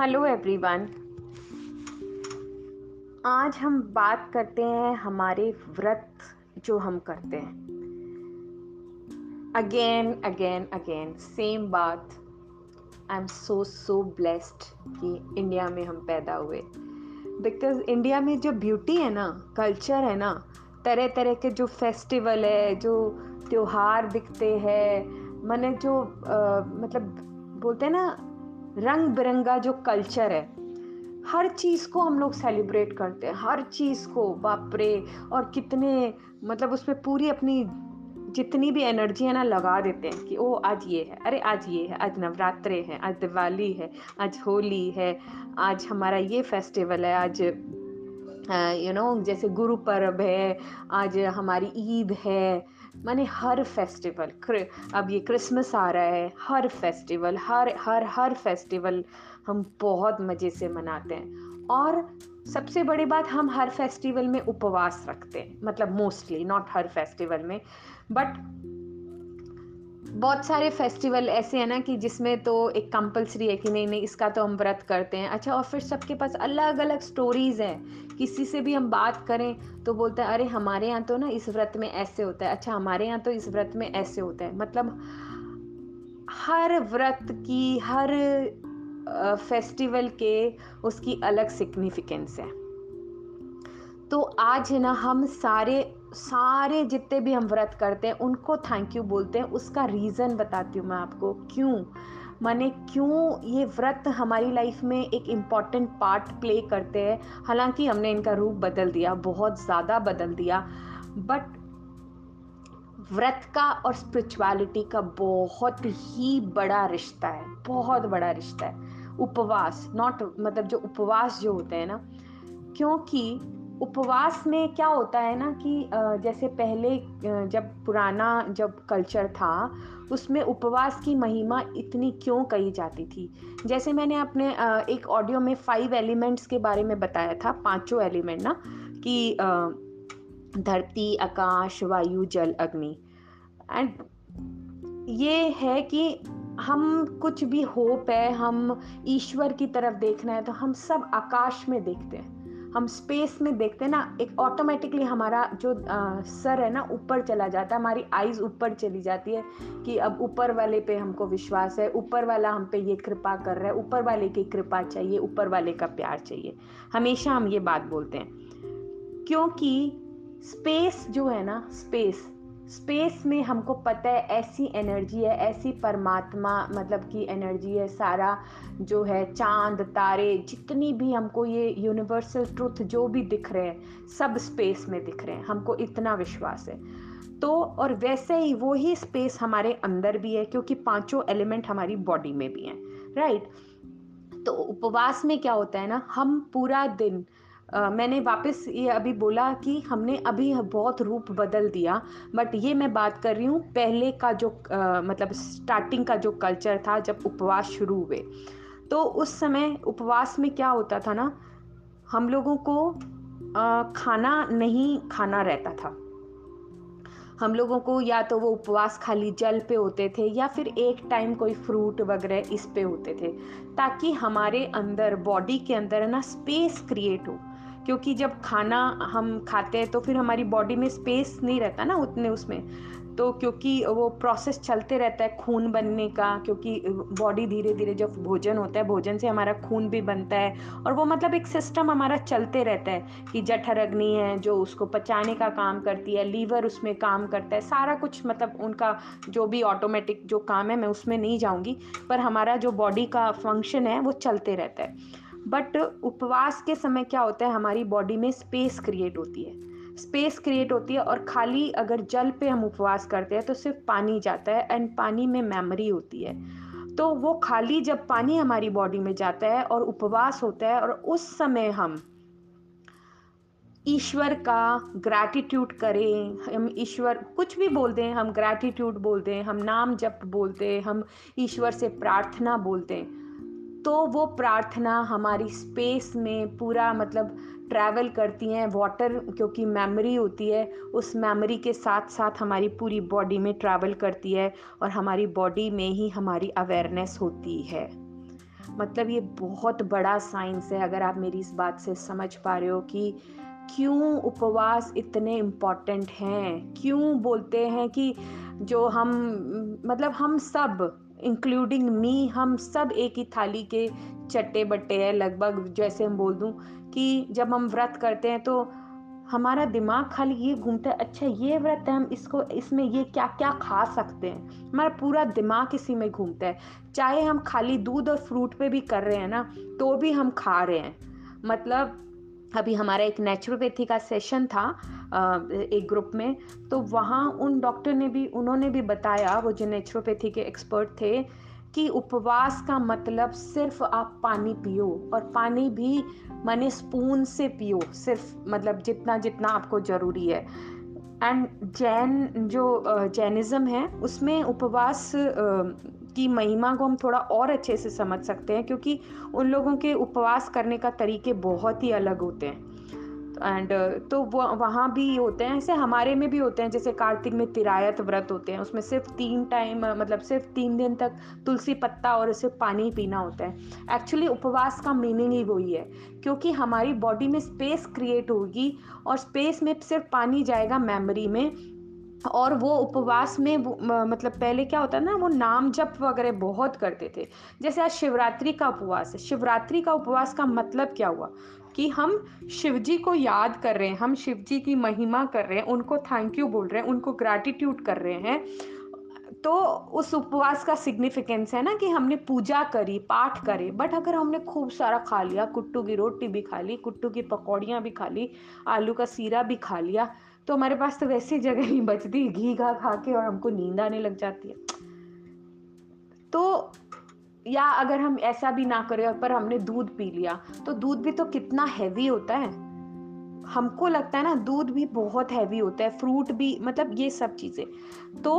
Hello everyone आज हम बात करते हैं हमारे व्रत जो हम करते हैं। अगेन अगेन अगेन सेम बात। I am so so blessed कि इंडिया में हम पैदा हुए। बिकॉज़ इंडिया में जो ब्यूटी है ना कल्चर है ना तरह तरह के जो फेस्टिवल है जो त्योहार दिखते हैं मैंने जो आ, मतलब बोलते हैं ना रंग बिरंगा जो कल्चर है, हर चीज़ को हम लोग सेलिब्रेट करते हैं। हर चीज़ को, बापरे! और कितने मतलब उसमें पूरी अपनी जितनी भी एनर्जी है ना, लगा देते हैं कि, ओ, आज ये है, अरे, आज ये है, आज नवरात्रे हैं, आज दिवाली है, आज होली है, आज हमारा ये फेस्टिवल है, आज यू नो जैसे गुरु पर्व है, आज हमारी ईद है, माने हर फेस्टिवल अब ये क्रिसमस आ रहा है, हर फेस्टिवल हर हर हर फेस्टिवल हम बहुत मज़े से मनाते हैं। और सबसे बड़ी बात, हम हर फेस्टिवल में उपवास रखते हैं मतलब मोस्टली नॉट हर फेस्टिवल में बट बहुत सारे फेस्टिवल ऐसे हैं ना कि जिसमें तो एक कंपलसरी है कि नहीं नहीं, इसका तो हम व्रत करते हैं। अच्छा और फिर सबके पास अलग अलग स्टोरीज़ हैं। किसी से भी हम बात करें तो बोलते हैं, अरे, हमारे यहाँ तो ना इस व्रत में ऐसे होता है। अच्छा हमारे यहाँ तो इस व्रत में ऐसे होता है। मतलब हर व्रत की, हर फेस्टिवल के उसकी अलग सिग्निफिकेंस है। तो आज है ना, हम सारे सारे जितने भी हम व्रत करते हैं, उनको थैंक यू बोलते हैं। उसका रीज़न बताती हूँ मैं आपको। क्यों? माने क्यों ये व्रत हमारी लाइफ में एक इंपॉर्टेंट पार्ट प्ले करते हैं? हालाँकि हमने इनका रूप बदल दिया, बहुत ज़्यादा बदल दिया बट व्रत का और स्पिरिचुअलिटी का बहुत ही बड़ा रिश्ता है, बहुत बड़ा रिश्ता है। उपवास नॉट मतलब जो उपवास जो होते हैं ना, क्योंकि उपवास में क्या होता है ना कि जैसे पहले जब पुराना जब कल्चर था, उसमें उपवास की महिमा इतनी क्यों कही जाती थी? जैसे मैंने अपने एक ऑडियो में फाइव एलिमेंट्स के बारे में बताया था, पाँचों एलिमेंट ना, कि धरती, आकाश, वायु, जल, अग्नि। एंड ये है कि हम कुछ भी होप है, हम ईश्वर की तरफ़ देखना है तो हम सब आकाश में देखते हैं। हम स्पेस में देखते हैं ना एक ऑटोमेटिकली हमारा जो आ, सर है ना ऊपर चला जाता है हमारी आइज़ ऊपर चली जाती है कि अब ऊपर वाले पे हमको विश्वास है ऊपर वाला हम पे ये कृपा कर रहा है ऊपर वाले की कृपा चाहिए ऊपर वाले का प्यार चाहिए। हमेशा हम ये बात बोलते हैं। क्योंकि स्पेस जो है ना स्पेस स्पेस में हमको पता है ऐसी एनर्जी है, ऐसी परमात्मा मतलब की एनर्जी है, सारा जो है, चाँद, तारे, जितनी भी हमको ये यूनिवर्सल ट्रुथ जो भी दिख रहे हैं, सब स्पेस में दिख रहे हैं। हमको इतना विश्वास है। तो और वैसे ही वो ही स्पेस हमारे अंदर भी है, क्योंकि पाँचों एलिमेंट हमारी बॉडी में भी हैं राइट तो उपवास में क्या होता है ना, हम पूरा दिन मैंने वापस ये अभी बोला कि हमने अभी बहुत रूप बदल दिया बट ये मैं बात कर रही हूँ पहले का जो uh, मतलब स्टार्टिंग का जो कल्चर था जब उपवास शुरू हुए। तो उस समय उपवास में क्या होता था ना हम लोगों को uh, खाना नहीं खाना रहता था। हम लोगों को या तो वो उपवास खाली जल पे होते थे या फिर एक टाइम कोई फ्रूट वगैरह इस पे होते थे ताकि हमारे अंदर बॉडी के अंदर ना स्पेस क्रिएट हो। क्योंकि जब खाना हम खाते हैं तो फिर हमारी बॉडी में स्पेस नहीं रहता ना उतने उसमें। तो क्योंकि वो प्रोसेस चलते रहता है खून बनने का, क्योंकि बॉडी धीरे धीरे जब भोजन होता है, भोजन से हमारा खून भी बनता है और वो मतलब एक सिस्टम हमारा चलते रहता है कि जठर अग्नि है, जो उसको पचाने का काम करती है, लीवर उसमें काम करता है, सारा कुछ मतलब उनका जो भी ऑटोमेटिक जो काम है, मैं उसमें नहीं जाऊँगी, पर हमारा जो बॉडी का फ़ंक्शन है, वो चलते रहता है। बट उपवास के समय क्या होता है, हमारी बॉडी में स्पेस क्रिएट होती है। स्पेस क्रिएट होती है और खाली अगर जल पे हम उपवास करते हैं तो सिर्फ़ पानी जाता है एंड पानी में मेमोरी होती है। तो वो खाली जब पानी हमारी बॉडी में जाता है और उपवास होता है और उस समय हम ईश्वर का ग्रैटिट्यूड करें, हम ईश्वर, कुछ भी बोल दें, हम ग्रैटिट्यूड बोलते हैं हम नाम जप बोलते हैं, हम ईश्वर से प्रार्थना बोलते हैं। तो वो प्रार्थना हमारी स्पेस में पूरा मतलब ट्रैवल करती हैं वाटर क्योंकि मेमोरी होती है, उस मेमोरी के साथ साथ हमारी पूरी बॉडी में ट्रैवल करती है और हमारी बॉडी में ही हमारी अवेयरनेस होती है। मतलब ये बहुत बड़ा साइंस है, अगर आप मेरी इस बात से समझ पा रहे हो कि क्यों उपवास इतने इंपॉर्टेंट हैं? क्यों बोलते हैं कि जो हम मतलब हम सब इंक्लूडिंग मी हम सब एक ही थाली के चट्टे बट्टे हैं। लगभग जैसे हम बोल दूँ कि जब हम व्रत करते हैं तो हमारा दिमाग खाली ये घूमता है अच्छा ये व्रत है, हम इसको, इसमें ये क्या क्या खा सकते हैं? हमारा पूरा दिमाग इसी में घूमता है। चाहे हम खाली दूध और फ्रूट पे भी कर रहे हैं ना तो भी हम खा रहे हैं। मतलब अभी हमारा एक नेचुरोपैथी का सेशन था एक ग्रुप में तो वहाँ उन डॉक्टर ने भी, उन्होंने भी बताया, वो जो नेचुरोपैथी के एक्सपर्ट थे, कि उपवास का मतलब सिर्फ़ आप पानी पियो, और पानी भी माने स्पून से पियो, सिर्फ़ मतलब जितना जितना आपको ज़रूरी है। एंड जैन, जो जैनिज़्म है, उसमें उपवास की महिमा को हम थोड़ा और अच्छे से समझ सकते हैं, क्योंकि उन लोगों के उपवास करने का तरीके बहुत ही अलग होते हैं। एंड तो वो, वहाँ भी होते हैं, ऐसे हमारे में भी होते हैं, जैसे कार्तिक में तिरायत व्रत होते हैं, उसमें सिर्फ़ तीन टाइम मतलब सिर्फ़ तीन दिन तक तुलसी पत्ता और सिर्फ़ पानी पीना होता है। एक्चुअली उपवास का मीनिंग ही वही है, क्योंकि हमारी बॉडी में स्पेस क्रिएट होगी और स्पेस में सिर्फ़ पानी जाएगा मेमोरी में और वो उपवास में मतलब पहले क्या होता है ना, वो नाम जप वगैरह बहुत करते थे। जैसे आज शिवरात्रि का उपवास है। शिवरात्रि का उपवास का मतलब क्या हुआ? कि हम शिव जी को याद कर रहे हैं, हम शिव जी की महिमा कर रहे हैं, उनको थैंक यू बोल रहे हैं, उनको ग्रैटिट्यूड कर रहे हैं। तो उस उपवास का सिग्निफिकेंस है ना कि हमने पूजा करी, पाठ करे बट अगर हमने खूब सारा खा लिया, कुट्टू की रोटी भी खा ली, कुट्टू की पकौड़ियाँ भी खा ली, आलू का सीरा भी खा लिया तो हमारे पास तो वैसी जगह नहीं बचती। घी घा खा के और हमको नींद आने लग जाती है। तो या अगर हम ऐसा भी ना करें, पर हमने दूध पी लिया तो दूध भी तो कितना हैवी होता है। हमको लगता है ना, दूध भी बहुत हैवी होता है फ्रूट भी मतलब ये सब चीज़ें। तो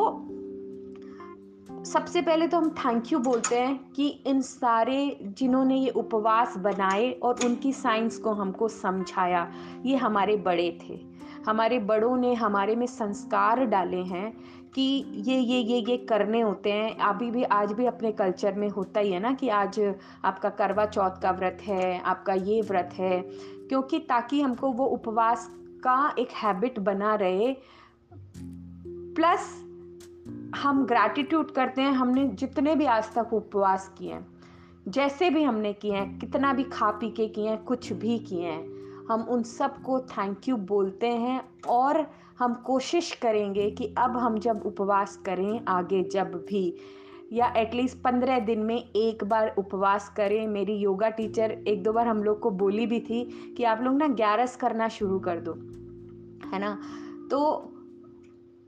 सबसे पहले तो हम थैंक यू बोलते हैं कि इन सारे जिन्होंने ये उपवास बनाए और उनकी साइंस को हमको समझाया, ये हमारे बड़े थे। हमारे बड़ों ने हमारे में संस्कार डाले हैं कि ये ये ये ये करने होते हैं। अभी भी, आज भी अपने कल्चर में होता ही है ना कि आज आपका करवा चौथ का व्रत है, आपका ये व्रत है, क्योंकि ताकि हमको वो उपवास का एक हैबिट बना रहे। प्लस हम ग्रैटिट्यूड करते हैं, हमने जितने भी आज तक उपवास किए हैं, जैसे भी हमने किए हैं, कितना भी खा पी के किए हैं, कुछ भी किए हैं हम उन सबको थैंक यू बोलते हैं और हम कोशिश करेंगे कि अब हम जब उपवास करें आगे जब भी, या एटलीस्ट पंद्रह दिन में एक बार उपवास करें। मेरी योगा टीचर एक दो बार हम लोग को बोली भी थी कि आप लोग ना ग्यारस करना शुरू कर दो, है ना? तो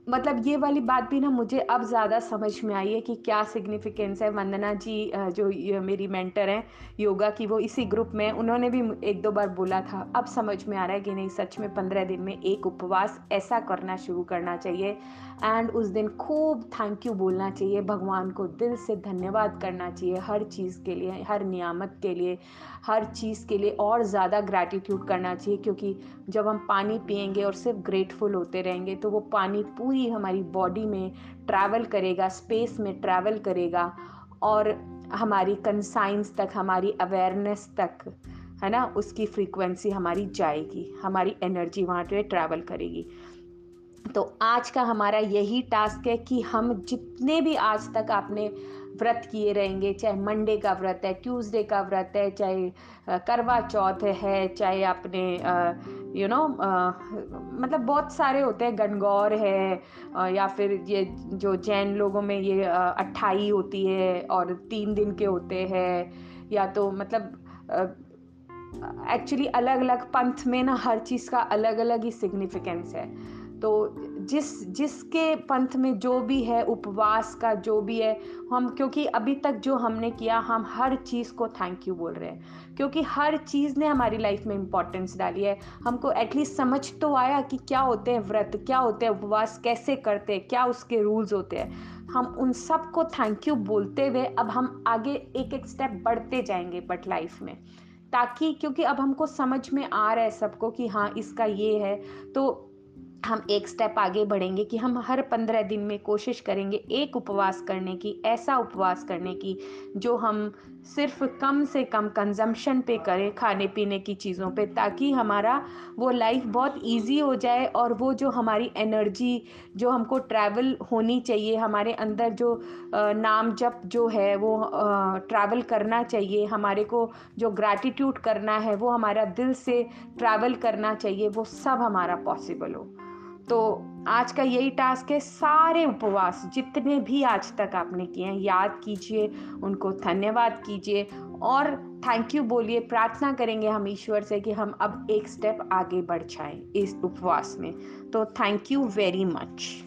मतलब ये वाली बात भी ना मुझे अब ज़्यादा समझ में आई है कि क्या सिग्निफिकेंस है। वंदना जी जो मेरी मेंटर हैं, योगा की वो इसी ग्रुप में उन्होंने भी एक दो बार बोला था। अब समझ में आ रहा है कि नहीं, सच में पंद्रह दिन में एक उपवास ऐसा करना शुरू करना चाहिए। एंड उस दिन खूब थैंक यू बोलना चाहिए। भगवान को दिल से धन्यवाद करना चाहिए हर चीज़ के लिए, हर नियामत के लिए, हर चीज़ के लिए और ज़्यादा ग्रैटिट्यूड करना चाहिए। क्योंकि जब हम पानी पियेंगे और सिर्फ़ ग्रेटफुल होते रहेंगे तो वो पानी पूरी हमारी बॉडी में ट्रैवल करेगा स्पेस में ट्रैवल करेगा और हमारी कंसाइंस तक, हमारी अवेयरनेस तक, है ना, उसकी फ्रीक्वेंसी हमारी जाएगी, हमारी एनर्जी वहाँ पे ट्रैवल करेगी। तो आज का हमारा यही टास्क है कि हम जितने भी आज तक आपने व्रत किए रहेंगे, चाहे मंडे का व्रत है ट्यूसडे का व्रत है, चाहे करवा चौथ है, चाहे अपने यू नो मतलब बहुत सारे होते हैं, गणगौर है या फिर ये जो जैन लोगों में ये अट्ठाई होती है और तीन दिन के होते हैं, या तो मतलब एक्चुअली अलग अलग पंथ में ना हर चीज़ का अलग अलग ही सिग्निफिकेंस है। तो जिस, जिसके पंथ में जो भी है, उपवास का जो भी है, हम, क्योंकि अभी तक जो हमने किया, हम हर चीज़ को थैंक यू बोल रहे हैं। क्योंकि हर चीज़ ने हमारी लाइफ में इम्पोर्टेंस डाली है। हमको एटलीस्ट समझ तो आया कि क्या होते हैं व्रत, क्या होते हैं उपवास, कैसे करते हैं, क्या उसके रूल्स होते हैं। हम उन सबको थैंक यू बोलते हुए अब हम आगे एक एक स्टेप बढ़ते जाएँगे बट लाइफ में। ताकि, क्योंकि अब हमको समझ में आ रहा है सबको कि हाँ इसका ये है। तो हम एक स्टेप आगे बढ़ेंगे कि हम हर पंद्रह दिन में कोशिश करेंगे एक उपवास करने की, ऐसा उपवास करने की, जो हम सिर्फ़ कम से कम कंजम्पशन पे करें, खाने पीने की चीज़ों पे, ताकि हमारा वो लाइफ बहुत इजी हो जाए और वो जो हमारी एनर्जी जो हमको ट्रैवल होनी चाहिए, हमारे अंदर जो नाम जप जो है, वो ट्रैवल करना चाहिए, हमारे को जो ग्रैटिट्यूड करना है, वो हमारा दिल से ट्रैवल करना चाहिए, वो सब हमारा पॉसिबल हो। तो आज का यही टास्क है, सारे उपवास जितने भी आज तक आपने किए हैं, याद कीजिए, उनको धन्यवाद कीजिए और थैंक यू बोलिए, प्रार्थना करेंगे हम ईश्वर से कि हम अब एक स्टेप आगे बढ़ जाएँ इस उपवास में। तो थैंक यू वेरी मच